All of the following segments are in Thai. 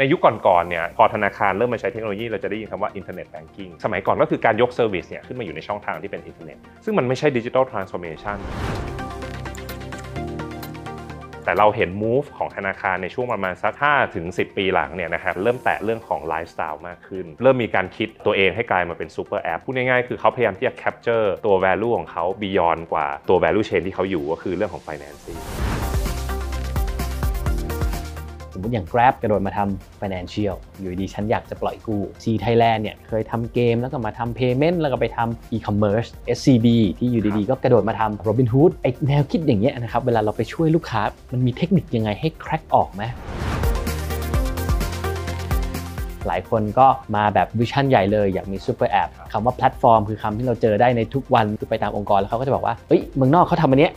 ในยุคก่อนๆเนี่ยพอธนาคารเริ่มมาใช้เทคโนโลยีเราจะได้ยินคำว่า internet banking สมัยก่อนก็คือการยก service เนี่ยขึ้นมาอยู่ในช่องทางที่เป็นอินเทอร์เน็ตซึ่งมันไม่ใช่ digital transformation แต่เราเห็น move ของธนาคารในช่วงประมาณสัก5ถึง10 ปีหลังเนี่ยนะครับเริ่มแตะเรื่องของไลฟ์สไตล์มากขึ้น เริ่มมีการคิดตัวเองให้กลายมาเป็น super app พูดง่ายๆ คือเขาพยายามที่จะ capture ตัว value ของเขา beyond กว่าตัว value chain ที่เขาอยู่ก็คือเรื่องของ financing มมติอย่าง Grab กระโดดมาทำ financial อยู่ดีฉันอยากจะปล่อยกู้ Sea Thailand เนี่ยเคยทำเกมแล้วก็มาทำ payment แล้วก็ไปทำ e-commerce SCB ที่อยู่ดีๆก็กระโดดมาทำ Robinhood ไอแนวคิดอย่างเงี้ยนะครับเวลาเราไปช่วยลูกค้า มันมีเทคนิคยังไงให้ crack ออกไหมหลายคนก็มาแบบ vision ใหญ่เลย อยากมี super app คำว่าแพลตฟอร์มคือคำที่เราเจอได้ในทุกวันคือไปตามองค์กรแล้วเขาก็จะบอกว่าเฮ้ยเมืองนอกเขาทำอันเนี้ย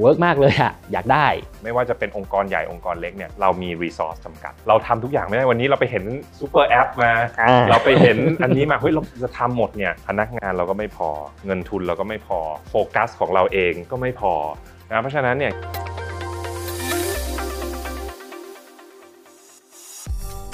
work มากเลยอะอยากได้ ไม่ว่าจะเป็นองค์กรใหญ่องค์กรเล็กเนี่ยเรามี resource จำกัด เราทำทุกอย่างไม่ได้วันนี้เราไปเห็น super app มาอ่าเราไปเห็นอันนี้มาเฮ้ยเราจะทำหมดเนี่ยพนักงานเราก็ไม่พอ เงินทุนเราก็ไม่พอโฟกัสของเราเองก็ไม่พอนะเพราะฉะนั้นเนี่ย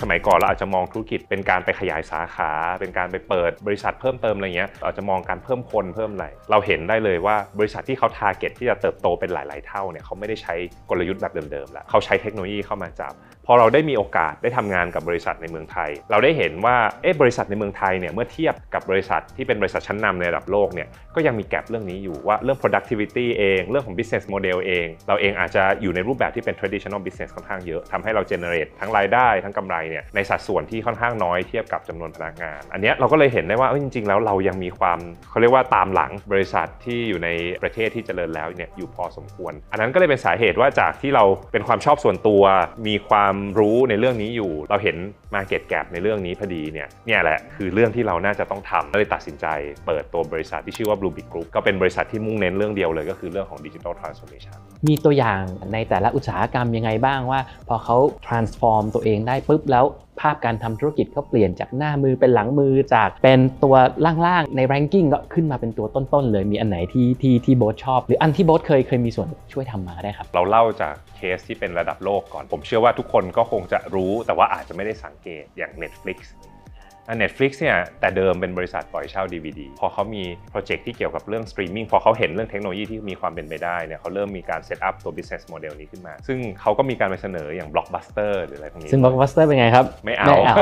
สมัยก่อนเราอาจจะมองธุรกิจเป็นการไปขยายสาขา เป็นการไปเปิดบริษัทเพิ่มเติมอะไรเงี้ยเอาจจะมองการเพิ่มคนเพิ่มอะไรเราเห็นได้เลยว่าบริษัทที่เขา target ที่จะเติบโตเป็นหลาย ๆ เท่าเนี่ยเขาไม่ได้ใช้กลยุทธ์แบบเดิมๆแล้วเขาใช้เทคโนโลยีเข้ามาจับ พอเราได้มีโอกาสได้ทำงานกับบริษัทในเมืองไทย เราได้เห็นว่าเอ๊ะบริษัทในเมืองไทยเนี่ยเมื่อเทียบกับบริษัทที่เป็นบริษัทชั้นนำในระดับโลกเนี่ยก็ยังมีแกลบเรื่องนี้อยู่ว่าเรื่อง productivity เองเรื่องของ business model เอง เราเองอาจจะอยู่ในรูปแบบที่เป็น traditional business ค่อนข้างเยอะทำให้เรา generate ทั้งรายได้ทั้งกำไรเนี่ยในสัดส่วนที่ค่อนข้างน้อยเทียบกับจำนวนพนักงาน อันนี้เราก็เลยเห็นได้ว่าเอ้จริง ๆ แล้วเรายังมีความเขาเรียกว่าตามหลังบริษัทที่อยู่ในประเทศที่เจริญแล้วเนี่ยอยู่พอสมควร อันนั้นก็เลยเป็นสาเหตุว่าจากที่เราเป็นความชอบส่วนตัวมีความรู้ในเรื่องนี้อยู่ เราเห็น Market Gap ในเรื่องนี้พอดีเนี่ยเนี่ยแหละคือเรื่องที่เราน่าจะต้องทำก็เลยตัดสินใจเปิดตัวบริษัทที่ชื่อว่า Blue Big Group ก็เป็นบริษัทที่มุ่งเน้นเรื่องเดียวเลยก็คือเรื่องของ Digital Transformation มีตัวอย่างในแต่ละอุตสาหกรรมยังไงบ้างว่า พอเขา transform ตัวเองได้ปุ๊บแล้วภาพการทำธุรกิจเขาเปลี่ยนจากหน้ามือเป็นหลังมือจากเป็นตัวล่างๆใน ranking ก็ขึ้นมาเป็นตัวต้นๆเลยมีอันไหนที่ที่ที่โบ๊ทชอบ หรืออันที่โบ๊ทเคยเคยมีส่วนช่วยทำมาได้ครับ เราเล่าจากเคสที่เป็นระดับโลกก่อน ผมเชื่อว่าทุกคนก็คงจะรู้แต่ว่าอาจจะไม่ได้สังเกตอย่าง Netflix Netflix เนี่ยแต่เดิมเป็นบริษัทปล่อยเช่า DVD พอเขามีโปรเจกต์ที่เกี่ยวกับเรื่องสตรีมมิ่งพอเขาเห็นเรื่องเทคโนโลยีที่มีความเป็นไปได้เนี่ยเขาเริ่มมีการ set up ตัว business model นี้ขึ้นมา ซึ่งเขาก็มีการไปเสนออย่าง Blockbuster หรืออะไรพวกนี้ ซึ่ง Blockbuster เป็นไงครับ ไม่เอา ไม่เอา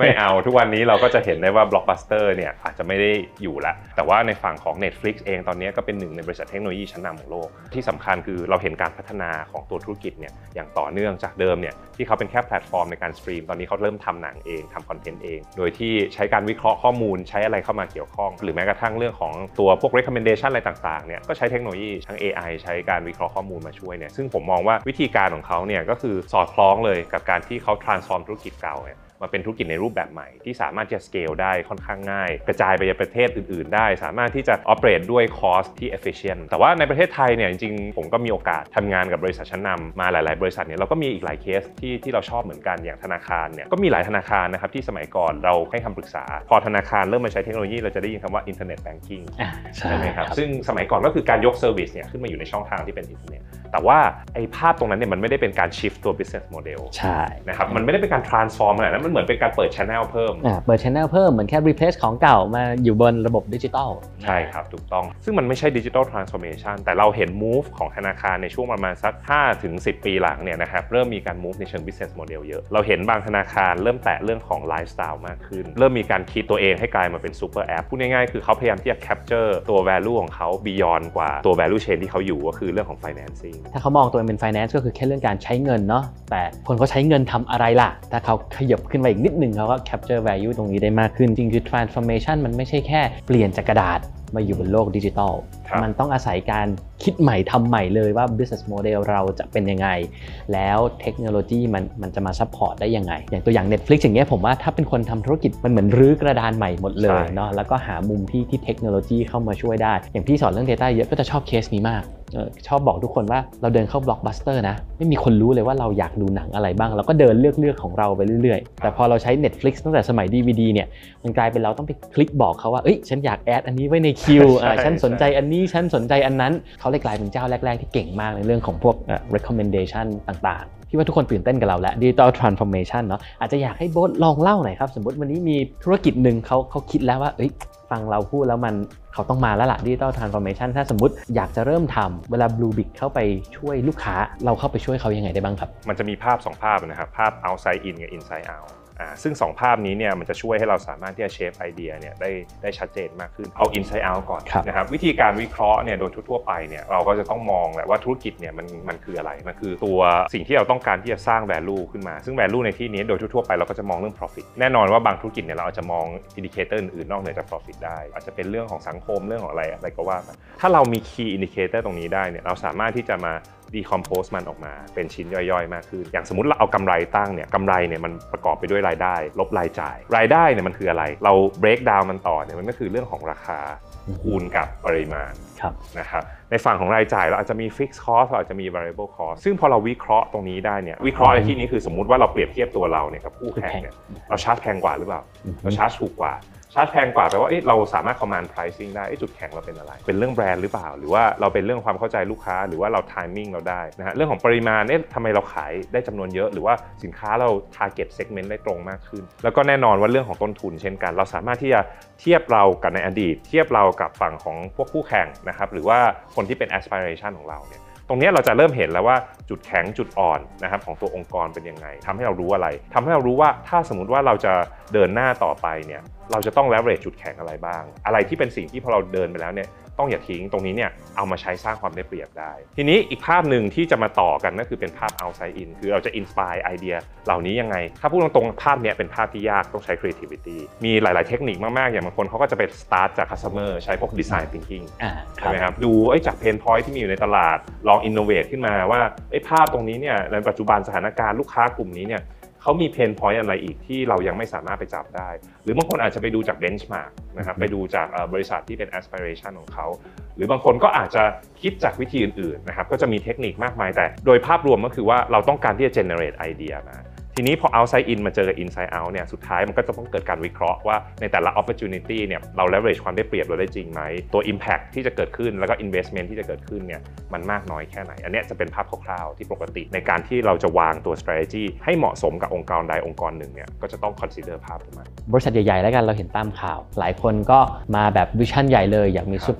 ไม่เอา ทุกวันนี้เราก็จะเห็นได้ว่า Blockbuster เนี่ยอาจจะไม่ได้อยู่ละ แต่ว่าในฝั่งของ Netflix เองตอนนี้ก็เป็นหนึ่งในบริษัทเทคโนโลยีชั้นนำของโลก ที่สำคัญคือเราเห็นการพัฒนาของตัวธุรกิจเนี่ยอย่างต่อเนื่องจากเดิมเนี่ยที่เขาเป็นแค่แพลตฟอร์มในการสตรีมตอนนี้เขาเริ่มทำหนังเองทำ content เอง โดยที่ใช้การวิเคราะห์ข้อมูลใช้อะไรเข้ามาเกี่ยวข้อง หรือแม้กระทั่งเรื่องของตัวพวก recommendation อะไรต่างๆเนี่ยก็ใช้เทคโนโลยีทั้ง AI ใช้การวิเคราะห์ข้อมูลมาช่วยเนี่ยซึ่งผมมองว่าวิธีการของเขาเนี่ยก็คือสอดคล้องเลยกับการที่เขา transform ธุรกิจเก่าเนี่ย มาเป็นธุรกิจในรูปแบบใหม่ ที่สามารถจะ scale ได้ค่อนข้างง่าย กระจายไปยังประเทศอื่น ๆ ได้ สามารถที่จะ operate ด้วย cost ที่ efficient แต่ว่าในประเทศไทยเนี่ยจริงๆ ผมก็มีโอกาสทำงานกับบริษัทชั้นนำมาหลาย ๆ บริษัทเนี่ยเราก็มีอีกหลายเคสที่ที่เราชอบเหมือนกันอย่างธนาคารเนี่ยก็มีหลายธนาคารนะครับที่สมัยก่อนเราให้คำปรึกษา พอธนาคารเริ่มมาใช้เทคโนโลยีเราจะได้ยินคำว่า internet banking อ่าใช่ไหมครับซึ่งสมัยก่อนก็คือการยก service เนี่ยขึ้นมาอยู่ในช่องทางที่เป็นอินเทอร์เน็ตแต่ว่าไอ้ภาพตรงนั้นเนี่ยมันไม่ได้เป็นการ shift ตัว business model ใช่นะครับมันไม่ได้เป็นการ transform ขนาดนั้นมันเหมือนเป็นการเปิด channel เพิ่มอ่าเปิด channel เพิ่มเหมือนแค่ replace ของเก่ามาอยู่บนระบบดิจิตอลใช่ครับ ถูกต้อง ซึ่งมันไม่ใช่ digital transformation แต่เราเห็น move ของธนาคารในช่วงประมาณสัก5ถึง10 ปีหลังเนี่ยนะครับเริ่มมีการ move ในเชิง business model เยอะ เราเห็นบางธนาคารเริ่มแตะเรื่องของ lifestyle มากขึ้น เริ่มมีการคิดตัวเองให้กลายมาเป็น super app พูดง่ายๆคือเขาพยายามที่จะ capture ตัว value ของเขา beyond กว่าตัว value chain ที่เขาอยู่ก็คือเรื่องของ financing ถ้าเขามองตัวเองเป็น finance ก็คือแค่เรื่องการใช้เงินเนาะแต่คนเขาใช้เงินทำอะไรล่ะ ถ้าเขาขยับขึ้นมาอีกนิดนึงเขาก็ capture value ตรงนี้ได้มากขึ้น จริงคือ transformation มันไม่ใช่แค่เปลี่ยนจากกระดาษมาอยู่บนโลกดิจิทัลครับมันต้องอาศัยการคิดใหม่ทำใหม่เลยว่า business model เราจะเป็นยังไง แล้วเทคโนโลยีมันมันจะมา support ได้ยังไง อย่างตัวอย่าง Netflix อย่างเงี้ยผมว่าถ้าเป็นคนทำธุรกิจมันเหมือนรื้อกระดานใหม่หมดเลยใช่เนาะแล้วก็หามุมที่ที่เทคโนโลยีเข้ามาช่วยได้ อย่างพี่สอนเรื่อง Data เยอะก็จะชอบเคสนี้มากเออ ชอบบอกทุกคนว่าเราเดินเข้า Blockbuster นะ ไม่มีคนรู้เลยว่าเราอยากดูหนังอะไรบ้าง เราก็เดินเลือกเลือกของเราไปเรื่อยๆ แต่พอเราใช้ Netflix ตั้งแต่สมัย DVD เนี่ยมันกลายเป็นเราต้องไปคลิกบอกเขาว่าเอ้ยฉันอยากแอดอันนี้ไว้ในคิวอ่าใช่ฉันสนใจใช่อันนี้ฉันสนใจอันนั้นเขาเลยกลายเป็นเจ้าแรก ๆ ที่เก่งมากในเรื่องของพวกเอ่อ recommendation ต่างพี่ว่าทุกคนตื่นเต้นกับเราแล้ว Digital Transformation เนาะอาจจะอยากให้โบ๊ทลองเล่าหน่อยครับ สมมติวันนี้มีธุรกิจหนึ่งเขาเขาคิดแล้วว่าเอ้ย ฟังเราพูดแล้วมันเขาต้องมาแล้วล่ะ digital transformation ถ้าสมมติอยากจะเริ่มทำเวลาบลูบิ c เข้าไปช่วยลูกค้า เราเข้าไปช่วยเขายังไงได้บ้างครับ มันจะมีภาพ 2 ภาพนะครับ ภาพ outside in กับ inside out อ่า ซึ่ง 2 ภาพนี้เนี่ยมันจะช่วยให้เราสามารถที่จะ shape ไอเดียเนี่ยได้ได้ชัดเจนมากขึ้นเอา inside out ก่อนครับนะครับวิธีการวิเคราะห์เนี่ยโดยทั่วๆไปเนี่ยเราก็จะต้องมองแหละว่าธุรกิจเนี่ยมันมันคืออะไร มันคือตัวสิ่งที่เราต้องการที่จะสร้าง value ขึ้นมา ซึ่ง value ในที่นี้โดยทั่วๆไปเราก็จะมองเรื่อง profit แน่นอนว่าบางธุรกิจเนี่ยเราอาจจะมอง indicator อื่นๆนอกเหนือจาก profit ได้ อาจจะเป็นเรื่องของสังคมเรื่องของอะไรอะไรก็ว่าไปถ้าเรามี key indicator ตรงนี้ได้เนี่ยเราสามารถที่จะมา decompose มันออกมาเป็นชิ้นย่อยๆ มากขึ้น อย่างสมมติเราเอากำไรตั้งเนี่ยกำไรเนี่ยมันประกอบไปด้วยรายได้ ลบรายจ่าย รายได้เนี่ยมันคืออะไร เรา break down มันต่อเนี่ยมันก็คือเรื่องของราคาคูณกับปริมาณครับนะครับในฝั่งของรายจ่ายเราอาจจะมี fixed cost เราอาจจะมี variable cost ซึ่งพอเราวิเคราะห์ตรงนี้ได้เนี่ยวิเคราะห์ในที่นี้คือสมมุติว่าเราเปรียบเทียบตัวเราเนี่ยกับคู่แข่งเนี่ยเราชาร์จแพงกว่าหรือเปล่าเราชาร์จถูกกว่า ชาร์จแพงกว่าแปลว่าเอ๊ะเราสามารถ command pricing ได้จุดแข็งเราเป็นอะไร เป็นเรื่องแบรนด์หรือเปล่า หรือว่าเราเป็นเรื่องความเข้าใจลูกค้า หรือว่าเรา timing เราได้นะฮะเรื่องของปริมาณเอ๊ะทำไมเราขายได้จำนวนเยอะ หรือว่าสินค้าเรา target segment ได้ตรงมากขึ้น แล้วก็แน่นอนว่าเรื่องของต้นทุนเช่นกัน เราสามารถที่จะเทียบเรากับในอดีต เทียบเรากับฝั่งของพวกคู่แข่งนะครับหรือว่าคนที่เป็น aspiration ของเราเนี่ย ตรงนี้เราจะเริ่มเห็นแล้วว่าจุดแข็งจุดอ่อนนะครับของตัวองค์กรเป็นยังไงทำให้เรารู้อะไรทำให้เรารู้ว่าถ้าสมมติว่าเราจะเดินหน้าต่อไปเนี่ยเราจะต้อง leverage จุดแข็งอะไรบ้าง อะไรที่เป็นสิ่งที่พอเราเดินไปแล้วเนี่ย ต้องอย่าทิ้งตรงนี้เนี่ยเอามาใช้สร้างความได้เปรียบได้ ทีนี้อีกภาพหนึ่งที่จะมาต่อกันก็คือเป็นภาพ outside in คือเราจะ inspire ไอเดียเหล่านี้ยังไง ถ้าพูดตรงๆภาพเนี้ยเป็นภาพที่ยากต้องใช้ creativity มีหลาย ๆ เทคนิคมาก ๆ อย่างบางคนเขาก็จะไป start จาก customer ใช้พวก design thinking อ่าคใช่ไหมครับดูเอ้ยจากเพนพอยที่มีอยู่ในตลาดลองอินโนเวทขึ้นมาว่าไอ้ยภาพตรงนี้เนี่ยในปัจจุบันสถานการณ์ลูกค้ากลุ่มนี้เนี่ย เขามีเพนพอยอะไรอีกที่เรายังไม่สามารถไปจับได้ หรือบางคนอาจจะไปดูจากเบนช์มาร์กนะครับไปดูจากเอ่อบริษัทที่เป็น aspiration ของเขา หรือบางคนก็อาจจะคิดจากวิธีอื่นๆนะครับก็จะมีเทคนิคมากมายแต่ โดยภาพรวมก็คือว่าเราต้องการที่จะ generate ไอเดียมา ทีนี้พอ outside in มาเจอกับ inside out เนี่ย สุดท้ายมันก็จะต้องเกิดการวิเคราะห์ว่าในแต่ละ opportunity เนี่ย เรา leverage ความได้เปรียบเราได้จริงไหม ตัว impact ที่จะเกิดขึ้นแล้วก็ investment ที่จะเกิดขึ้นเนี่ย มันมากน้อยแค่ไหน อันนี้จะเป็นภาพคร่าวๆที่ปกติในการที่เราจะวางตัว strategy ให้เหมาะสมกับองค์กรใดองค์กรหนึ่งเนี่ย ก็จะต้อง consider ภาพตรงนั้นบริษัทใหญ่ๆแล้วกันเราเห็นตามข่าว หลายคนก็มาแบบ vision ใหญ่เลยอยากมีครั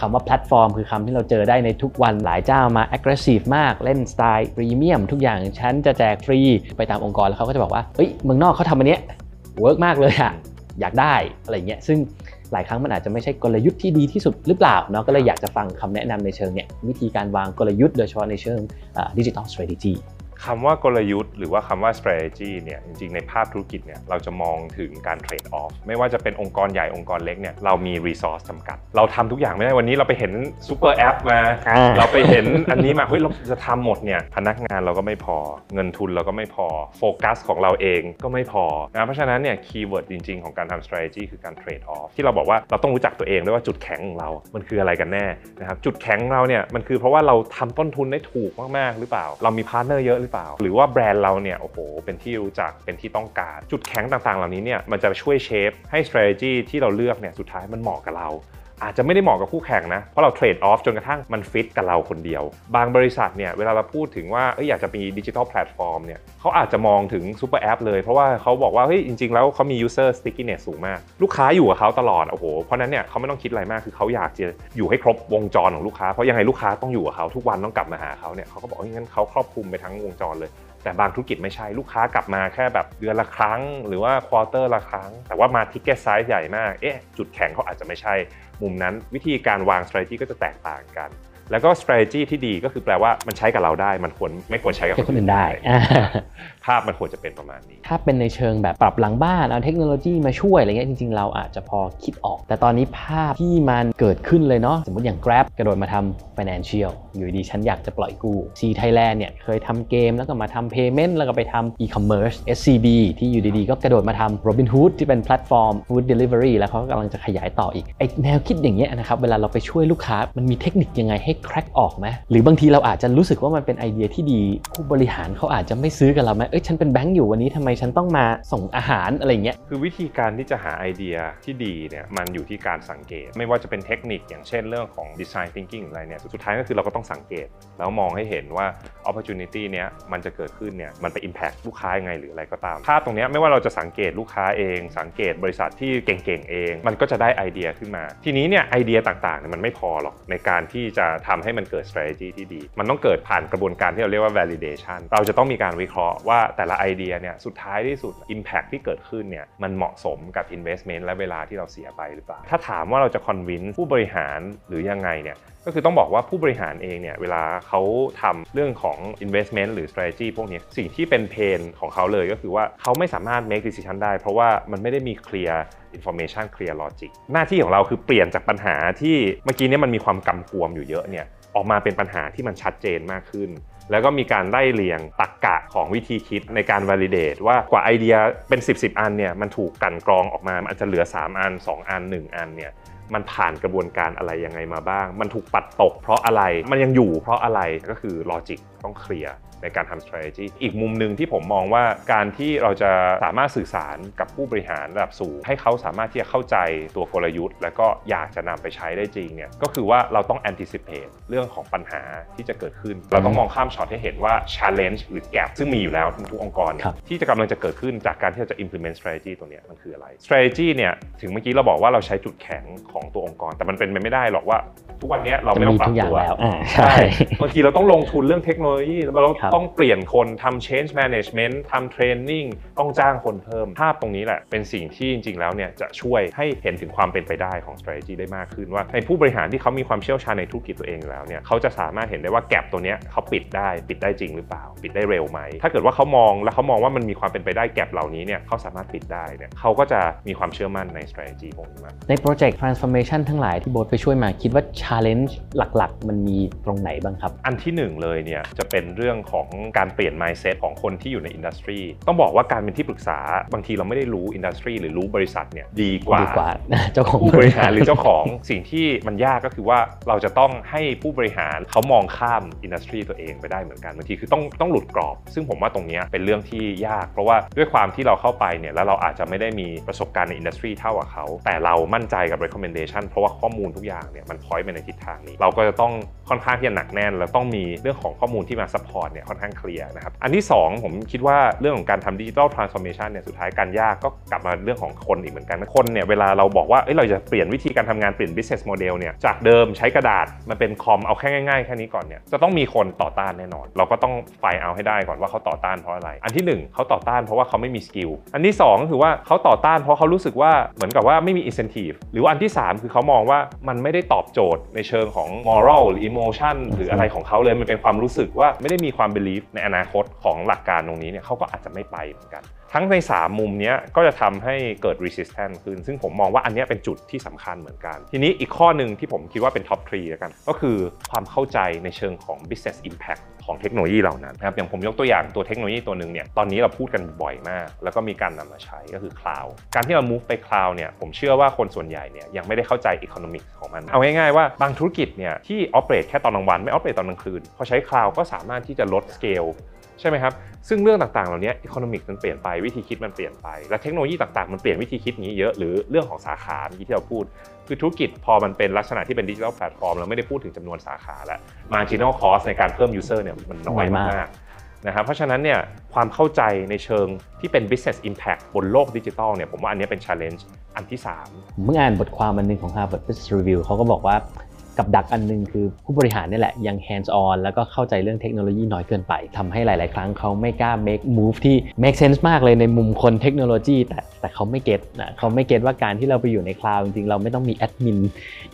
คำว่าแพลตฟอร์มคือคำที่เราเจอได้ในทุกวันหลายเจ้ามา aggressive มากเล่นสไตล์ freemium ทุกอย่างฉันจะแจกฟรีไปตามองค์กรแล้วเขาก็จะบอกว่าเฮ้ยเมืองนอกเขาทำอันเนี้ยwork มากเลยอะอยากได้อะไรเงี้ยซึ่งหลายครั้งมันอาจจะไม่ใช่กลยุทธ์ที่ดีที่สุดหรือเปล่าเนาะก็เลยอยากจะฟังคำแนะนำในเชิงเนี่ยวิธีการวางกลยุทธ์โดยเฉพาะในเชิงดิจิทัล strategy คำว่ากลยุทธ์หรือว่าคำว่า strategy เนี่ยจริงๆ ในภาพธุรกิจเนี่ยเราจะมองถึงการ trade off ไม่ว่าจะเป็นองค์กรใหญ่องค์กรเล็กเนี่ยเรามี resource จำกัด เราทำทุกอย่างไม่ได้วันนี้เราไปเห็น super app มาอ่าเราไปเห็นอันนี้มาเฮ้ยเราจะทำหมดเนี่ยพนักงานเราก็ไม่พอ เงินทุนเราก็ไม่พอโฟกัสของเราเองก็ไม่พอนะเพราะฉะนั้นเนี่ย keyword จริง ๆ ของการทำ strategy คือการ trade off ที่เราบอกว่าเราต้องรู้จักตัวเองด้วยว่าจุดแข็งของเรา มันคืออะไรกันแน่นะครับจุดแข็งของเราเนี่ยมันคือเพราะว่าเราทำต้นทุนได้ถูกมากๆหรือเปล่า เรามี partner เยอะหรือเปล่า หรือว่าแบรนด์เราเนี่ยโอ้โหเป็นที่รู้จักเป็นที่ต้องการ จุดแข็งต่างๆ เหล่านี้เนี่ยมันจะช่วย shape ให้ strategy ที่เราเลือกเนี่ยสุดท้ายมันเหมาะกับเรา อาจจะไม่ได้เหมาะกับคู่แข่งนะ เพราะเรา trade off จนกระทั่งมันฟิตกับเราคนเดียว บางบริษัทเนี่ยเวลาเราพูดถึงว่าเอยอยากจะมี digital platform เนี่ยเขาอาจจะมองถึง super app เลย เพราะว่าเขาบอกว่าเฮ้ยจริง ๆ แล้วเขามี user stickiness สูงมาก ลูกค้าอยู่กับเขาตลอดโอ้โหเพราะนั้นเนี่ยเขาไม่ต้องคิดอะไรมากคือเขาอยากจะอยู่ให้ครบวงจรของลูกค้าเพราะยังไงลูกค้าต้องอยู่กับเขาทุกวันต้องกลับมาหาเขาเนี่ยเขาก็บอกงั้นเขาครอบคลุมไปทั้งวงจรเลย แต่บางธุรกิจไม่ใช่ลูกค้ากลับมาแค่แบบเดือนละครั้ง หรือว่า quarter ละครั้ง แต่ว่ามา ticket size ใหญ่มากเอ๊ะจุดแข็งเขาอาจจะไม่ใช่ มุมนั้นวิธีการวาง strategy ก็จะแตกต่างกัน แล้วก็ strategy ที่ดีก็คือแปลว่ามันใช้กับเราได้ มันควรไม่ควรใช้กับคนอื่นได้อ่าภาพมันควรจะเป็นประมาณนี้ ถ้าเป็นในเชิงแบบปรับหลังบ้าน เอาเทคโนโลยีมาช่วยอะไรเงี้ยจริงๆ เราอาจจะพอคิดออก แต่ตอนนี้ภาพที่มันเกิดขึ้นเลยเนาะสมมติอย่าง Grab กระโดดมาทำ financial อยู่ดีฉันอยากจะปล่อยกู้ Sea Thailand เนี่ยเคยทำเกมแล้วก็มาทำ payment แล้วก็ไปทำ e-commerce SCB ที่อยู่ดีๆ ก็กระโดดมาทำ Robinhood ที่เป็นแพลตฟอร์ม food delivery แล้วเขากำลังจะขยายต่ออีกไอ้แนวคิดอย่างเงี้ยนะครับเวลาเราไปช่วยลูกค้ามันมีเทคนิคยังไงให้ crack ออกไหมหรือบางทีเราอาจจะรู้สึกว่ามันเป็นไอเดียที่ดีผู้บริหารเขาอาจจะไม่ซื้อกับเราไหมเอ้ยฉันเป็นแบงก์อยู่วันนี้ทำไมฉันต้องมาส่งอาหารอะไรเงี้ยคือวิธีการที่จะหาไอเดียที่ดีเนี่ยมันอยู่ที่การสังเกต ไม่ว่าจะเป็นเทคนิคอย่างเช่นเรื่องของ design thinking อะไรเนี่ยสุดท้ายก็คือเราก็ต้องสังเกต แล้วมองให้เห็นว่า opportunity เนี้ยมันจะเกิดขึ้นเนี่ยมันไป impact ลูกค้ายังไงหรืออะไรก็ตามภาพตรงเนี้ยไม่ว่าเราจะสังเกตลูกค้าเอง สังเกตบริษัทที่เก่งๆเอง มันก็จะได้ไอเดียขึ้นมา ทีนี้เนี่ยไอเดียต่างๆเนี่ยมันไม่พอหรอกในการที่จะทำให้มันเกิด strategy ที่ดี มันต้องเกิดผ่านกระบวนการที่เราเรียกว่า validation เราจะต้องมีการวิเคราะห์ว่าแต่ละไอเดียเนี่ยสุดท้ายที่สุด impact ที่เกิดขึ้นเนี่ยมันเหมาะสมกับ investment และเวลาที่เราเสียไปหรือเปล่า ถ้าถามว่าเราจะ convince ผู้บริหารหรือยังไงเนี่ยก็คือต้องบอกว่าผู้บริหารเองเนี่ยเวลาเขาทำเรื่องของ investment หรือ strategy พวกนี้สิ่งที่เป็นเพนของเขาเลยก็คือว่าเขาไม่สามารถ make decision ได้ เพราะว่ามันไม่ได้มี clear information clear logic หน้าที่ของเราคือเปลี่ยนจากปัญหาที่เมื่อกี้เนี่ยมันมีความกำกวมอยู่เยอะเนี่ยออกมาเป็นปัญหาที่มันชัดเจนมากขึ้น แล้วก็มีการไล่เรียงตรรกกะของวิธีคิดในการ validate ว่ากว่าไอเดียเป็น 10 10 อันเนี่ยมันถูกกลั่นกรองออกมามันอาจจะเหลือ 3 อัน 2 อัน 1 อันเนี่ยมันผ่านกระบวนการอะไรยังไงมาบ้าง มันถูกปัดตกเพราะอะไรมันยังอยู่เพราะอะไรก็คือลอจิกต้องเคลียร์ ในการทำ strategy อีกมุมหนึ่งที่ผมมองว่าการที่เราจะสามารถสื่อสารกับผู้บริหารระดับสูง ให้เขาสามารถที่จะเข้าใจตัวกลยุทธ์ แล้วก็อยากจะนำไปใช้ได้จริงเนี่ยก็คือว่าเราต้อง anticipate เรื่องของปัญหาที่จะเกิดขึ้น เราต้องมองข้ามช็อตให้เห็นว่า challenge หรือ gap ซึ่งมีอยู่แล้วทุกองค์กรเนี่ยครับที่จะกำลังจะเกิดขึ้นจากการที่เราจะ implement strategy ตัวเนี้ยมันคืออะไร strategy เนี่ยถึงเมื่อกี้เราบอกว่าเราใช้จุดแข็งของตัวองค์กร แต่มันเป็นไปไม่ได้หรอกว่า ทุกวันเนี้ยเราจะไม่ต้อมีงปรับทุกอย่างตัวแล้วอ่าใช่บางทีเราต้องลงทุนเรื่องเทคโนโลยีเราต้องครับต้องเปลี่ยนคนทำ change management ทำ training ต้องจ้างคนเพิ่ม ภาพตรงนี้แหละ เป็นสิ่งที่จริง ๆ แล้วเนี่ยจะช่วยให้เห็นถึงความเป็นไปได้ของ strategy ได้มากขึ้นว่าในผู้บริหารที่เขามีความเชี่ยวชาญในธุรกิจตัวเองอยู่แล้วเนี่ยเขาจะสามารถเห็นได้ว่าแกลบตัวเนี้ยเขาปิดได้ปิดได้จริงหรือเปล่า ปิดได้เร็วไหม ถ้าเกิดว่าเขามองแล้วเขามองว่ามันมีความเป็นไปได้แกลบเหล่านี้เนี่ยเขาสามารถปิดได้เนี่ยเขาก็จะมีความเชื่อมั่นใน strategy พวกนี้มากในโปรเจกต์ transformation ทั้งหลายที่โบ๊ทไปช่วยมาคิดว่า challenge หลักๆ มันมีตรงไหนบ้างครับ อันที่หนึ่งเลยเนี่ยจะเป็นเรื่องของการเปลี่ยน mindset ของคนที่อยู่ใน industry ต้องบอกว่าการเป็นที่ปรึกษาบางทีเราไม่ได้รู้ industry หรือรู้บริษัทเนี่ยดีกว่าดีกว่าเจ้าของผู้บริหารหรือเจ้าของสิ่งที่มันยากก็คือว่าเราจะต้องให้ผู้บริหารเขามองข้าม industry ตัวเองไปได้เหมือนกันบางทีคือต้องต้องหลุดกรอบ ซึ่งผมว่าตรงเนี้ยเป็นเรื่องที่ยาก เพราะว่าด้วยความที่เราเข้าไปเนี่ยแล้วเราอาจจะไม่ได้มีประสบการณ์ใน industry เท่ากับเขาแต่เรามั่นใจกับ recommendation เพราะว่าข้อมูลทุกอย่างเนี่ยมัน point ไปในทิศทางนี้ เราก็จะต้องค่อนข้างที่จะหนักแน่น แล้วต้องมีเรื่องของข้อมูลที่มา support เนี่ยค่อนข้างเคลียร์นะครับ อันที่สองผมคิดว่าเรื่องของการทำ digital transformation เนี่ยสุดท้ายการยากก็กลับมาเรื่องของคนอีกเหมือนกันคนเนี่ยเวลาเราบอกว่าเอ้ยเราจะเปลี่ยนวิธีการทำงานเปลี่ยน business model เนี่ยจากเดิมใช้กระดาษมันเป็นคอมเอาแค่ง่ายๆแค่นี้ก่อนเนี่ยจะต้องมีคนต่อต้านแน่นอน เราก็ต้องไฟเอาให้ได้ก่อนว่าเขาต่อต้านเพราะอะไร อันที่หนึ่งเขาต่อต้านเพราะว่าเขาไม่มี skill อันที่สองก็คือว่าเขาต่อต้านเพราะเขารู้สึกว่าเหมือนกับว่าไม่มี incentive หรือว่าอันที่สามคือเขามองว่ามันไม่ได้ตอบโจทย์ในเชิงของ moral หรือ emotion หรืออะไรของเขาเลยมันเป็นความรู้สึกว่าไม่ได้มีความ belief ในอนาคตของหลักการตรงนี้เนี่ยเขาก็อาจจะไม่ไปเหมือนกัน ทั้งใน 3 มุมนี้ก็จะทำให้เกิด resistance ขึ้น ซึ่งผมมองว่าอันนี้เป็นจุดที่สำคัญเหมือนกัน ทีนี้อีกข้อหนึ่งที่ผมคิดว่าเป็น top 3แล้วกัน ก็คือความเข้าใจในเชิงของ business impact ของเทคโนโลยีเหล่านั้นนะครับอย่างผมยกตัวอย่างตัวเทคโนโลยีตัวหนึ่งเนี่ยตอนนี้เราพูดกันบ่อยมาก แล้วก็มีการนำมาใช้ก็คือ cloud การที่เรา move ไป cloud เนี่ยผมเชื่อว่าคนส่วนใหญ่เนี่ยยังไม่ได้เข้าใจ economics ของมัน เอาง่ายๆว่าบางธุรกิจเนี่ยที่ operate แค่ตอนกลางวันไม่ operate ตอนกลางคืนพอใช้ cloud ก็สามารถที่จะลด scale ใช่ไหมครับ ซึ่งเรื่องต่างๆ เหล่านี้ economic มันเปลี่ยนไปวิธีคิดมันเปลี่ยนไป และเทคโนโลยีต่างๆ มันเปลี่ยนวิธีคิดนี้เยอะหรือเรื่องของสาขาเมื่อกี้ที่เราพูด คือธุรกิจพอมันเป็นลักษณะที่เป็นดิจิทัลแพลตฟอร์มเราไม่ได้พูดถึงจำนวนสาขาแล้ว marginal cost ในการเพิ่ม user เนี่ยมันน้อยน้อยมากมากๆนะครับเพราะฉะนั้นเนี่ยความเข้าใจในเชิงที่เป็น business impact บนโลกดิจิทัลเนี่ยผมว่าอันนี้เป็น challenge อันที่3ผมเพิ่งอ่านบทความอันหนึงของ Harvard Business Review เขาก็บอกว่า กับดักอันหนึงคือผู้บริหารนี่แหละยัง hands on แล้วก็เข้าใจเรื่องเทคโนโลยีน้อยเกินไปทำให้หลาย ๆ ครั้งเขาไม่กล้า make move ที่ make sense มากเลยในมุมคนเทคโนโลยี แต่แต่เขาไม่ get นะเขาไม่ get ว่าการที่เราไปอยู่ใน cloud จริง ๆ เราไม่ต้องมีแอดมิน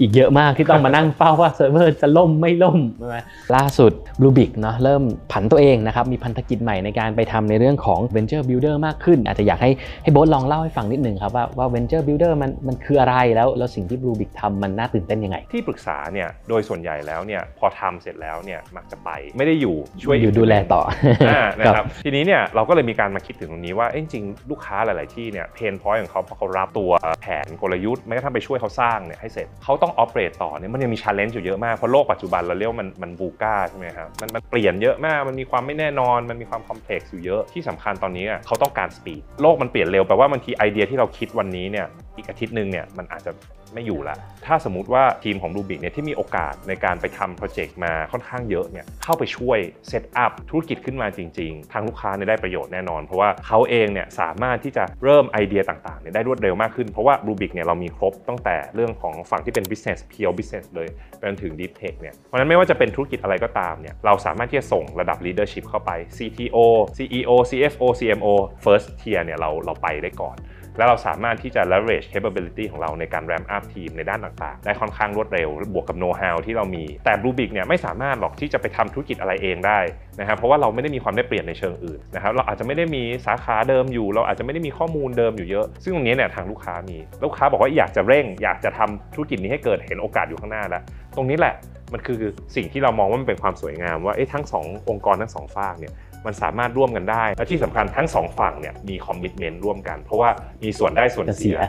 อีกเยอะมากที่ต้องมานั่งเฝ้าว่าเซิร์ฟเวอร์จะล่มไม่ล่มใช่ไหมล่าสุด Rubik เนาะเริ่มผันตัวเองนะครับมีพันธกิจใหม่ในการไปทำในเรื่องของ Venture Builder มากขึ้น อาจจะอยากให้ให้โบ๊ทลองเล่าให้ฟังนิดนึงครับว่าว่า Venture Builder มันมันคืออะไรแล้วแล้วสิ่งที่ Rubik ทำมันน่าตื่นเต้นยังไงที่ปรึกษาเนี่ยโดยส่วนใหญ่แล้วเนี่ยพอทำเสร็จแล้วเนี่ยมักจะไปไม่ได้อยู่ช่วยอยู่ดูแลต่ออ่านะครับทีนี้เนี่ยเราก็เลยมีการมาคิดถึงตรงนี้ว่าเอ้ยจริงๆลูกค้าหลาย ๆ ที่เนี่ย pain point ของเขาพอเขารับตัวแผนกลยุทธ์แม้กระทั่งไปช่วยเขาสร้างเนี่ยให้เสร็จเขาต้องออ e เ a t e ต่อเนี่ยมันยังมีช l เลนจ์อยู่เยอะมากเพราะโลกปัจจุบันเราเรียกว่ามันมัน VUCA ใช่ไหมครับมันมันเปลี่ยนเยอะมากมันมีความไม่แน่นอน มันมีความ complex อยู่เยอะที่สำคัญตอนนี้อะเขาต้องการ speed โลกมันเปลี่ยนเร็วแปลว่าบางทีไอเดียที่เราคิดวันนี้เนี่ยอีกอาทิตย์หนึ่งเนี่ยมันอาจจะ ไม่อยู่ละ ถ้าสมมติว่าทีมของรูบิกเนี่ยที่มีโอกาสในการไปทำ project มาค่อนข้างเยอะเนี่ยเข้าไปช่วย set up ธุรกิจขึ้นมาจริง ๆ ทางลูกค้าเนี่ยได้ประโยชน์แน่นอน เพราะว่าเขาเองเนี่ยสามารถที่จะเริ่มไอเดียต่างๆเนี่ยได้รวดเร็วมากขึ้น เพราะว่ารูบิกเนี่ยเรามีครบตั้งแต่เรื่องของฝั่งที่เป็น business pure business เลยไปจนถึง deep tech เนี่ยเพราะฉะนั้นไม่ว่าจะเป็นธุรกิจอะไรก็ตามเนี่ยเราสามารถที่จะส่งระดับ leadership เข้าไป CTO CEO CFO CMO first tier เนี่ยเราเราไปได้ก่อน แล้วเราสามารถที่จะ leverage capability ของเราในการ ramp up ทีมในด้านต่างๆ ได้ค่อนข้างรวดเร็ว บวกกับ know how ที่เรามี แต่ Bluebic เนี่ยไม่สามารถหรอกที่จะไปทำธุรกิจอะไรเองได้นะครับเพราะว่าเราไม่ได้มีความได้เปรียบในเชิงอื่นนะครับเราอาจจะไม่ได้มีสาขาเดิมอยู่ เราอาจจะไม่ได้มีข้อมูลเดิมอยู่เยอะ ซึ่งตรงนี้เนี่ยทางลูกค้ามีลูกค้าบอกว่าอยากจะเร่ง อยากจะทำธุรกิจนี้ให้เกิดเห็นโอกาสอยู่ข้างหน้าแล้ว ตรงนี้แหละมันคือสิ่งที่เรามองว่ามันเป็นความสวยงามว่าเอ๊ะทั้งสององค์กรทั้งสองฝากเนี่ย มันสามารถร่วมกันได้ และที่สำคัญทั้งสองฝั่งเนี่ยมีคอมมิชเมนต์ร่วมกัน เพราะว่ามีส่วนได้ส่วนจะเสีเสียย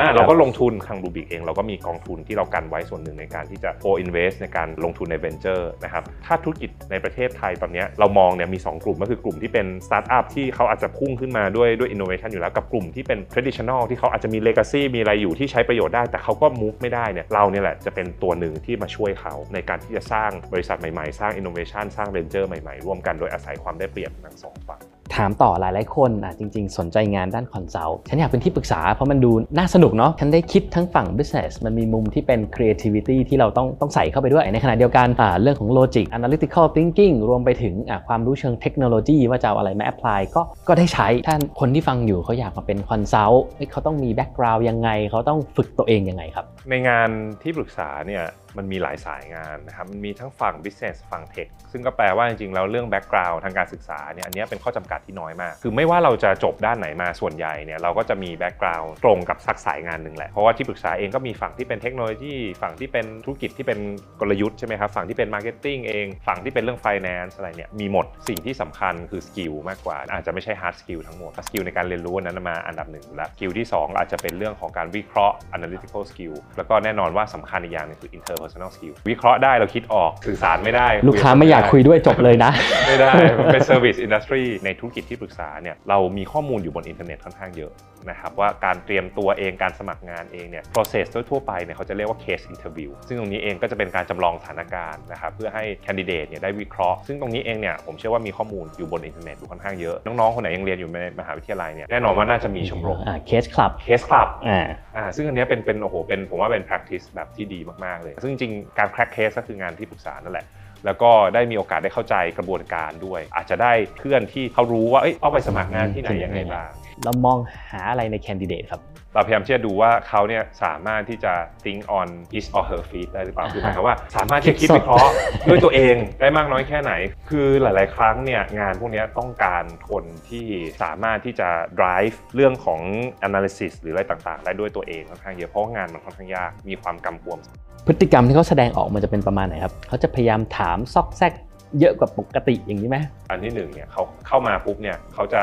อ่าเราก็ลงทุนทางรูบิกเอง เราก็มีกองทุนที่เรากันไว้ส่วนหนึ่งในการที่จะ co-invest ในการลงทุนใน venture นะครับถ้าธุรกิจในประเทศไทยตอนเนี้ยเรามองเนี่ยมี 2 กลุ่มก็คือกลุ่มที่เป็น startup ที่เขาอาจจะพุ่งขึ้นมาด้วยด้วย innovation อยู่แล้วกับกลุ่มที่เป็น traditional ที่เขาอาจจะมี legacy มีอะไรอยู่ที่ใช้ประโยชน์ได้ แต่เขาก็ move ไม่ได้เนี่ยเราเนี่ยแหละจะเป็นตัวหนึ่งที่มาช่วยเขาในการที่จะสร้างบริษัทใหม่ๆ สร้าง innovation สร้าง venture ใหม่ๆ ร่วมกันโดยอาศัยความได้เปรียบทั้งสองฝั่ง ถามต่อหลายๆคนอะจริง ๆ สนใจงานด้าน consult ฉันอยากเป็นที่ปรึกษาเพราะมันดูน่าสนุกเนาะฉันได้คิดทั้งฝั่ง business มันมีมุมที่เป็น creativity ที่เราต้องต้องใส่เข้าไปด้วย ในขณะเดียวกันอ่าเรื่องของ logic analytical thinking รวมไปถึงอะความรู้เชิงเทคโนโลยีว่าจะเอาอะไรมา apply ก็ก็ได้ใช้ถ้าคนที่ฟังอยู่เขาอยากมาเป็น consult เขาต้องมี background ยังไง เขาต้องฝึกตัวเองยังไงครับในงานที่ปรึกษาเนี่ยมันมีหลายสายงานนะครับมันมีทั้งฝั่ง business ฝั่ง tech ซึ่งก็แปลว่าจริงๆแล้วเรื่อง background ทางการศึกษาเนี่ยอันนี้เป็นข้อจำกัดที่น้อยมาก คือไม่ว่าเราจะจบด้านไหนมาส่วนใหญ่เนี่ยเราก็จะมี background ตรงกับสักสายงานหนึ่งแหละ เพราะว่าที่ปรึกษาเองก็มีฝั่งที่เป็นเทคโนโลยี ฝั่งที่เป็นธุรกิจที่เป็นกลยุทธ์ใช่ไหมครับ ฝั่งที่เป็น marketing เอง ฝั่งที่เป็นเรื่อง finance อะไรเนี่ย มีหมด สิ่งที่สำคัญคือ skill มากกว่า อาจจะไม่ใช่ hard skill ทั้งหมด skill ในการเรียนรู้อันนั้นมาอันดับหนึ่งอยู่แล้ว skill ที่สองอาจจะเป็นเรื่องของการวิเคราะห์ analytical skill แล้วก็แน่นอนว่าสำคัญอีกอย่างหนึงคือ interpersonal skill วิเคราะห์ได้เราคิดออกสื่อสารไม่ได้ ลูกค้าไม่อยากคุยด้วยจบเลยนะ ไม่ได้มันเป็น service industry ในธุรกิจที่ปรึกษาเนี่ยเรามีข้อมูลอยู่บนอินเทอร์เน็ตค่อนข้างเยอะนะครับว่าการเตรียมตัวเองการสมัครงานเองเนี่ย process ทั่วๆไปเนี่ยเขาจะเรียกว่า case interview ซึ่งตรงนี้เองก็จะเป็นการจำลองสถานการณ์นะครับเพื่อให้ candidate เนี่ยได้วิเคราะห์ ซึ่งตรงนี้เองเนี่ยผมเชื่อว่ามีข้อมูลอยู่บนอินเทอร์เน็ตอยู่ค่อนข้างเยอะน้องๆคนไหนยังเรียนอยู่ในมหาวิทยาลัยเนี่ยแน่นอนว่าน่าจะมีชมรมอ่า case club case club อ่าอ่าซึ่งอันเนี้ยเป็นเป็นโอ้โหเป็นผมว่าเป็น practice แบบที่ดีมากๆเลย ซึ่งจริงๆการ crack case ก็คืองานที่ปรึกษานั่นแหละ แล้วก็ได้มีโอกาสได้เข้าใจกระบวนการด้วย อาจจะได้เพื่อนที่เขารู้ว่าเอ้ยเอาไปสมัครงานที่ไหนยังไงบ้าง เรามองหาอะไรใน candidate ครับ เราพยายามที่จะดูว่าเขาเนี่ยสามารถที่จะ think on his or her feet ได้หรือเปล่าคือหมายความว่าสามารถที่จะคิดวิเคราะห์ด้วยตัวเองได้มากน้อยแค่ไหน คือหลาย ๆ ครั้งเนี่ยงานพวกเนี้ยต้องการคนที่สามารถที่จะ drive เรื่องของ analysis หรืออะไรต่าง ๆ ได้ด้วยตัวเองค่อนข้างเยอะเพราะว่างานมันค่อนข้างยากมีความกำกวม พฤติกรรมที่เขาแสดงออกมันจะเป็นประมาณไหนครับเขาจะพยายามถามซอกแซกเยอะกว่าปกติอย่างนี้ไหมอันที่หนึ่งเนี่ยเขาเข้ามาปุ๊บเนี่ยเขาจะ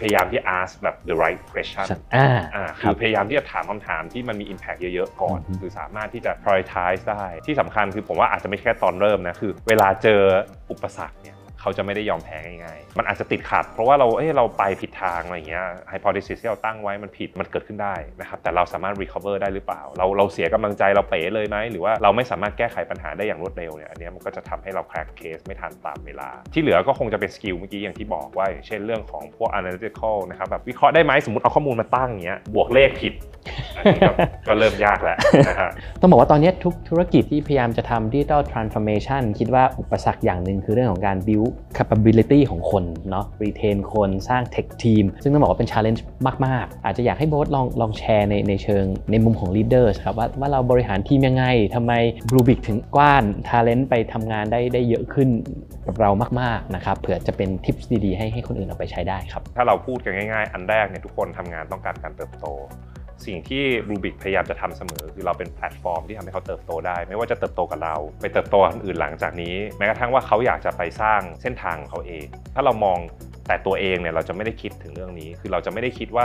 พยายามที่ ask แบบ the right question อ่าอ่าคือแบบพยายามที่จะถามคำถามที่มันมี impact เยอะๆ ก่อนอือฮึคือสามารถที่จะ prioritize ได้ ที่สำคัญคือผมว่าอาจจะไม่แค่ตอนเริ่มนะ คือเวลาเจออุปสรรคเนี่ย เขาจะไม่ได้ยอมแพ้ง่ายๆ มันอาจจะติดขัด เพราะว่าเราเอ้ยเราไปผิดทางอะไรเงี้ย hypothesis ที่เราตั้งไว้มันผิดมันเกิดขึ้นได้นะครับแต่เราสามารถ recover ได้หรือเปล่า เราเราเสียกำลังใจเราเป๋เลยไหมหรือว่าเราไม่สามารถแก้ไขปัญหาได้อย่างรวดเร็วเนี่ยอันนี้มันก็จะทำให้เรา crack case ไม่ทันตามเวลา ที่เหลือก็คงจะเป็น skill เมื่อกี้อย่างที่บอกว่าเช่นเรื่องของพวก analytical นะครับแบบวิเคราะห์ได้ไหมสมมติเอาข้อมูลมาตั้งเงี้ยบวกเลขผิดนนก็ก็เริ่มยากแล้วนะฮะต้องบอกว่าตอนนี้ทุกธุรกิจที่พยายามจะทำ digital transformation คิดว่าอุปสรรคอย่างหนึ่งคือเรื่องของการ build capability ของคนเนาะ retain คนสร้าง tech team ซึ่งต้องบอกว่าเป็น challenge มาก ๆ อาจจะอยากให้โบ๊ทลองลองแชร์ในในเชิงในมุมของ leaders ครับว่าว่าเราบริหารทีมยังไงทำไม Rubik ถึงกว้าน talent ไปทำงานได้ได้เยอะขึ้นกับเรามาก ๆ นะครับ เผื่อจะเป็นทิปดี ๆ ให้ให้คนอื่นเอาไปใช้ได้ครับ ถ้าเราพูดกันง่าย ๆ อันแรกเนี่ยทุกคนทำงานต้องการการเติบโต สิ่งที่ Rubik พยายามจะทำเสมอ คือเราเป็นแพลตฟอร์มที่ทำให้เขาเติบโตได้ ไม่ว่าจะเติบโตกับเรา ไปเติบโตกับคนอื่นหลังจากนี้ แม้กระทั่งว่าเขาอยากจะไปสร้างเส้นทางของเขาเอง ถ้าเรามองแต่ตัวเองเนี่ยเราจะไม่ได้คิดถึงเรื่องนี้ คือเราจะไม่ได้คิดว่า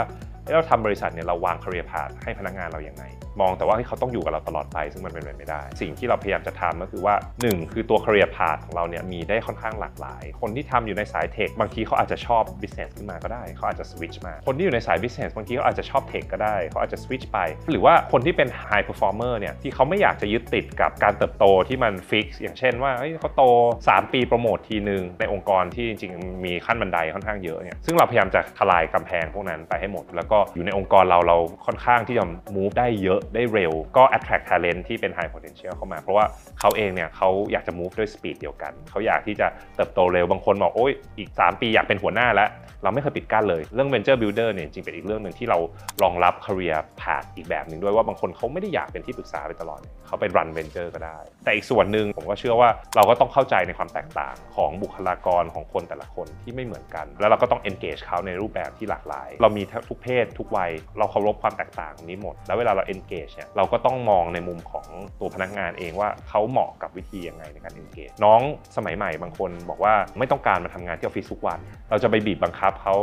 เราทำบริษัทเนี่ยเราวาง career path ให้พนักงานเราอย่างไง มองแต่ว่าเขาต้องอยู่กับเราตลอดไป ซึ่งมันเป็นไปไม่ได้ สิ่งที่เราพยายามจะทำก็คือว่า 1 คือตัว career path ของเราเนี่ยมีได้ค่อนข้างหลากหลาย คนที่ทำอยู่ในสายเทคบางทีเขาอาจจะชอบ business ขึ้นมาก็ได้ เขาอาจจะ switch มา คนที่อยู่ในสาย business บางทีเขาอาจจะชอบเทคก็ได้ เขาอาจจะ switch ไป หรือว่าคนที่เป็น high performer เนี่ยที่เขาไม่อยากจะยึดติดกับการเติบโตที่มัน fix อย่างเช่นว่าเฮ้ยเขาโต 3 ปีโปรโมททีหนึ่งในองค์กรที่จริงๆมีขั้นบันไดค่อนข้างเยอะเนี่ยซึ่งเราพยายามจะทลายกำแพงพวกนั้นไปให้หมด แล้วก็อยู่ในองค์กรเราเราค่อนข้างที่จะ move ได้เยอะได้เร็วก็ attract talent ที่เป็น high potential เข้ามา เพราะว่าเขาเองเนี่ยเขาอยากจะ move ด้วย speed เดียวกัน เขาอยากที่จะเติบโตเร็วบางคนบอกโอ้ยอีก 3 ปีอยากเป็นหัวหน้าแล้ว เราไม่เคยปิดกั้นเลย เรื่อง venture builder เนี่ยจริงเป็นอีกเรื่องหนึ่งที่เรารองรับ career path อีกแบบหนึ่งด้วยว่าบางคนเขาไม่ได้อยากเป็นที่ปรึกษาไปตลอดเขาไป run venture ก็ได้ แต่อีกส่วนหนึ่งผมก็เชื่อว่าเราก็ต้องเข้าใจในความแตกต่างของบุคลากรของคนแต่ละคนที่ไม่เหมือนกัน แล้วเราก็ต้อง engage เขาในรูปแบบที่หลากหลาย เรามีทุกเพศทุกวัยเราเคารพความแตกต่างนี้หมด แล้วเวลาเรา engage เนี่ยเราก็ต้องมองในมุมของตัวพนักงานเองว่าเขาเหมาะกับวิธียังไงในการ engage น้องสมัยใหม่บางคนบอกว่าไม่ต้องการมาทำงานที่ออฟฟิศทุกวัน เราจะไปบีบบังคับเขา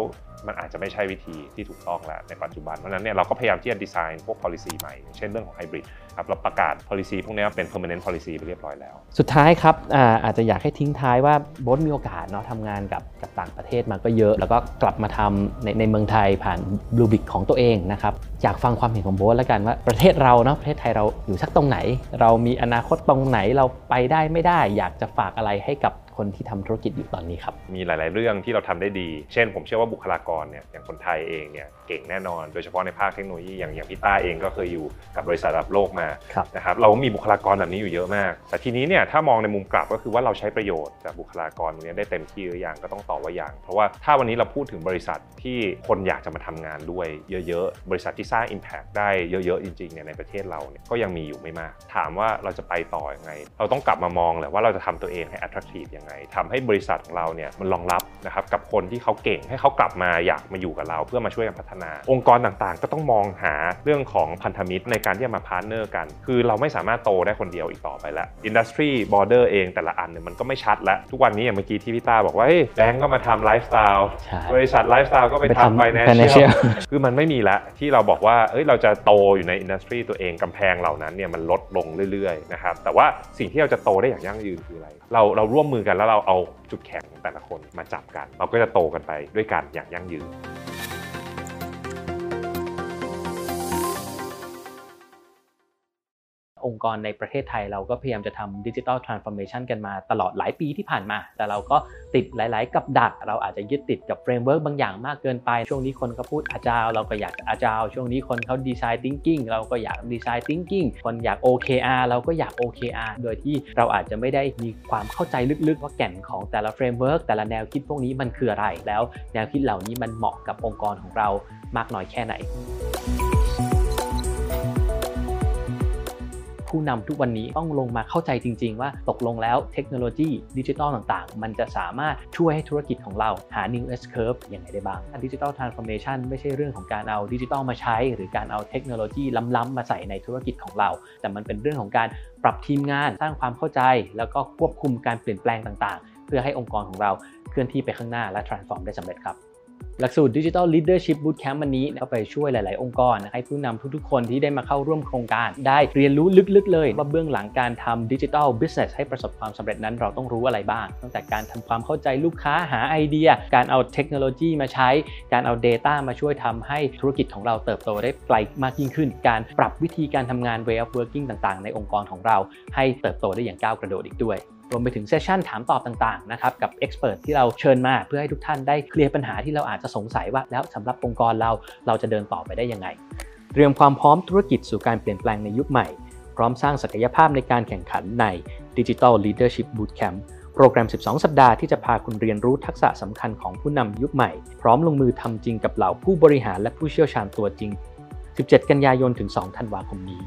มันอาจจะไม่ใช่วิธีที่ถูกต้องแล้วในปัจจุบัน เพราะฉะนั้นเนี่ยเราก็พยายามที่จะดีไซน์พวก policy ใหม่ เช่นเรื่องของ hybrid ครับเราประกาศ policy พวกนี้เป็น permanent policy ไปเรียบร้อยแล้ว สุดท้ายครับอาอาจจะอยากให้ทิ้งท้ายว่าโบทมีโอกาสเนาะทำงานกับกับต่างประเทศมาก็เยอะ แล้วก็กลับมาทำในในเมืองไทยผ่านบลูบิกของตัวเองนะครับอยากฟังความเห็นของโบทแล้วกันว่าประเทศเราเนาะประเทศไทยเราอยู่สักตรงไหน เรามีอนาคตตรงไหนเราไปได้ไม่ได้ อยากจะฝากอะไรให้กับ คนที่ทำธุรกิจอยู่ตอนนี้ครับ มีหลาย ๆ เรื่องที่เราทำได้ดี เช่น ผมเชื่อว่าบุคลากรเนี่ยอย่างคนไทยเองเนี่ยเก่งแน่นอน โดยเฉพาะในภาคเทคโนโลยีอย่างอย่างพี่ต้าเองก็เคยอยู่กับบริษัทระดับโลกมาครับนะครับเราก็มีบุคลากรแบบนี้อยู่เยอะมาก แต่ทีนี้เนี่ยถ้ามองในมุมกลับก็คือว่าเราใช้ประโยชน์จากบุคลากรตรงนี้ได้เต็มที่หรือยังก็ต้องตอบว่ายังเพราะว่าถ้าวันนี้เราพูดถึงบริษัทที่คนอยากจะมาทำงานด้วยเยอะ ๆ บริษัทที่สร้าง Impact ได้เยอะ ๆ จริงๆเนี่ยในประเทศเราเนี่ยก็ยังมีอยู่ไม่มาก ถามว่าเราจะไปต่อยังไง เราต้องกลับมามองแหละว่าเราจะทำตัวเองให้ attractive ยังไงทำให้บริษัทของเราเนี่ยมันรองรับนะครับกับคนที่เขาเก่งให้เขากลับมาอยากมาอยู่กับเรา เพื่อมาช่วยกันพัฒนา องค์กรต่างๆ ก็ต้องมองหาเรื่องของพันธมิตรในการที่จะมา partner กัน คือเราไม่สามารถโตได้คนเดียวอีกต่อไปแล้ว industry border เองแต่ละอันเนี่ยมันก็ไม่ชัดแล้วทุกวันนี้อย่างเมื่อกี้ที่พี่ต้าบอกว่าเฮ้ยแบงก์ก็มาทำไลฟ์สไตล์ใช่บริษัทไลฟ์สไตล์ก็ไปไปทำทำ financial financial คือมันไม่มีละที่เราบอกว่าเอ้ยเราจะโตอยู่ใน industry ตัวเองกำแพงเหล่านั้นเนี่ยมันลดลงเรื่อยๆนะครับแต่ว่าสิ่งที่เราจะโตได้อย่างยั่งยืนคืออะไร เราเราร่วมมือกันแล้วเราเอาจุดแข็งของแต่ละคนมาจับกัน เราก็จะโตกันไปด้วยกันอย่างยั่งยืน องค์กรในประเทศไทยเราก็พยายามจะทำ digital transformation กันมาตลอดหลายปีที่ผ่านมา แต่เราก็ติดหลาย ๆ กับดัก เราอาจจะยึดติดกับ framework บางอย่างมากเกินไป ช่วงนี้คนก็พูด agile เราก็อยาก agile ช่วงนี้คนเขา design thinking เราก็อยาก design thinking คนอยาก OKR เราก็อยาก OKR โดยที่เราอาจจะไม่ได้มีความเข้าใจลึก ๆ ว่าแก่นของแต่ละ framework แต่ละแนวคิดพวกนี้มันคืออะไรแล้ว แนวคิดเหล่านี้มันเหมาะกับองค์กรของเรามากน้อยแค่ไหน ผู้นำทุกวันนี้ต้องลงมาเข้าใจจริง ๆ ว่าตกลงแล้วเทคโนโลยีดิจิทัลต่างๆ มันจะสามารถช่วยให้ธุรกิจของเราหา new S curve ยังไงได้บ้าง digital transformation ไม่ใช่เรื่องของการเอาดิจิทัลมาใช้ หรือการเอาเทคโนโลยีล้ำๆมาใส่ในธุรกิจของเรา แต่มันเป็นเรื่องของการปรับทีมงานสร้างความเข้าใจ แล้วก็ควบคุมการเปลี่ยนแปลงต่างๆ เพื่อให้องค์กรของเราเคลื่อนที่ไปข้างหน้าและ transform ได้สำเร็จครับ หลักสูตร Digital Leadership Bootcamp วันนี้ก็ไปช่วยหลาย ๆ องค์กรให้ผู้นำทุก ๆ คนที่ได้มาเข้าร่วมโครงการ ได้เรียนรู้ลึก ๆ เลย ว่าเบื้องหลังการทำ Digital Business ให้ประสบความสำเร็จนั้นเราต้องรู้อะไรบ้าง ตั้งแต่การทำความเข้าใจลูกค้าหาไอเดีย การเอาเทคโนโลยีมาใช้ การเอา Data มาช่วยทำให้ธุรกิจของเราเติบโตได้ไกลมากยิ่งขึ้น การปรับวิธีการทำงาน way of working ต่าง ๆ ในองค์กรของเรา ให้เติบโตได้อย่างก้าวกระโดดอีกด้วย รวมไปถึงเซสชันถามตอบต่างๆนะครับกับเอ็กซ์เพรสที่เราเชิญมาเพื่อให้ทุกท่านได้เคลียร์ปัญหาที่เราอาจจะสงสัยว่าแล้วสำหรับองค์กรเราเราจะเดินต่อไปได้ยังไง เตรียมความพร้อมธุรกิจสู่การเปลี่ยนแปลงในยุคใหม่ พร้อมสร้างศักยภาพในการแข่งขันใน Digital Leadership Bootcamp โปรแกรม 12 สัปดาห์ที่จะพาคุณเรียนรู้ทักษะสำคัญของผู้นำยุคใหม่ พร้อมลงมือทำจริงกับเหล่าผู้บริหารและผู้เชี่ยวชาญตัวจริง 17 กันยายนถึง 2 ธันวาคมนี้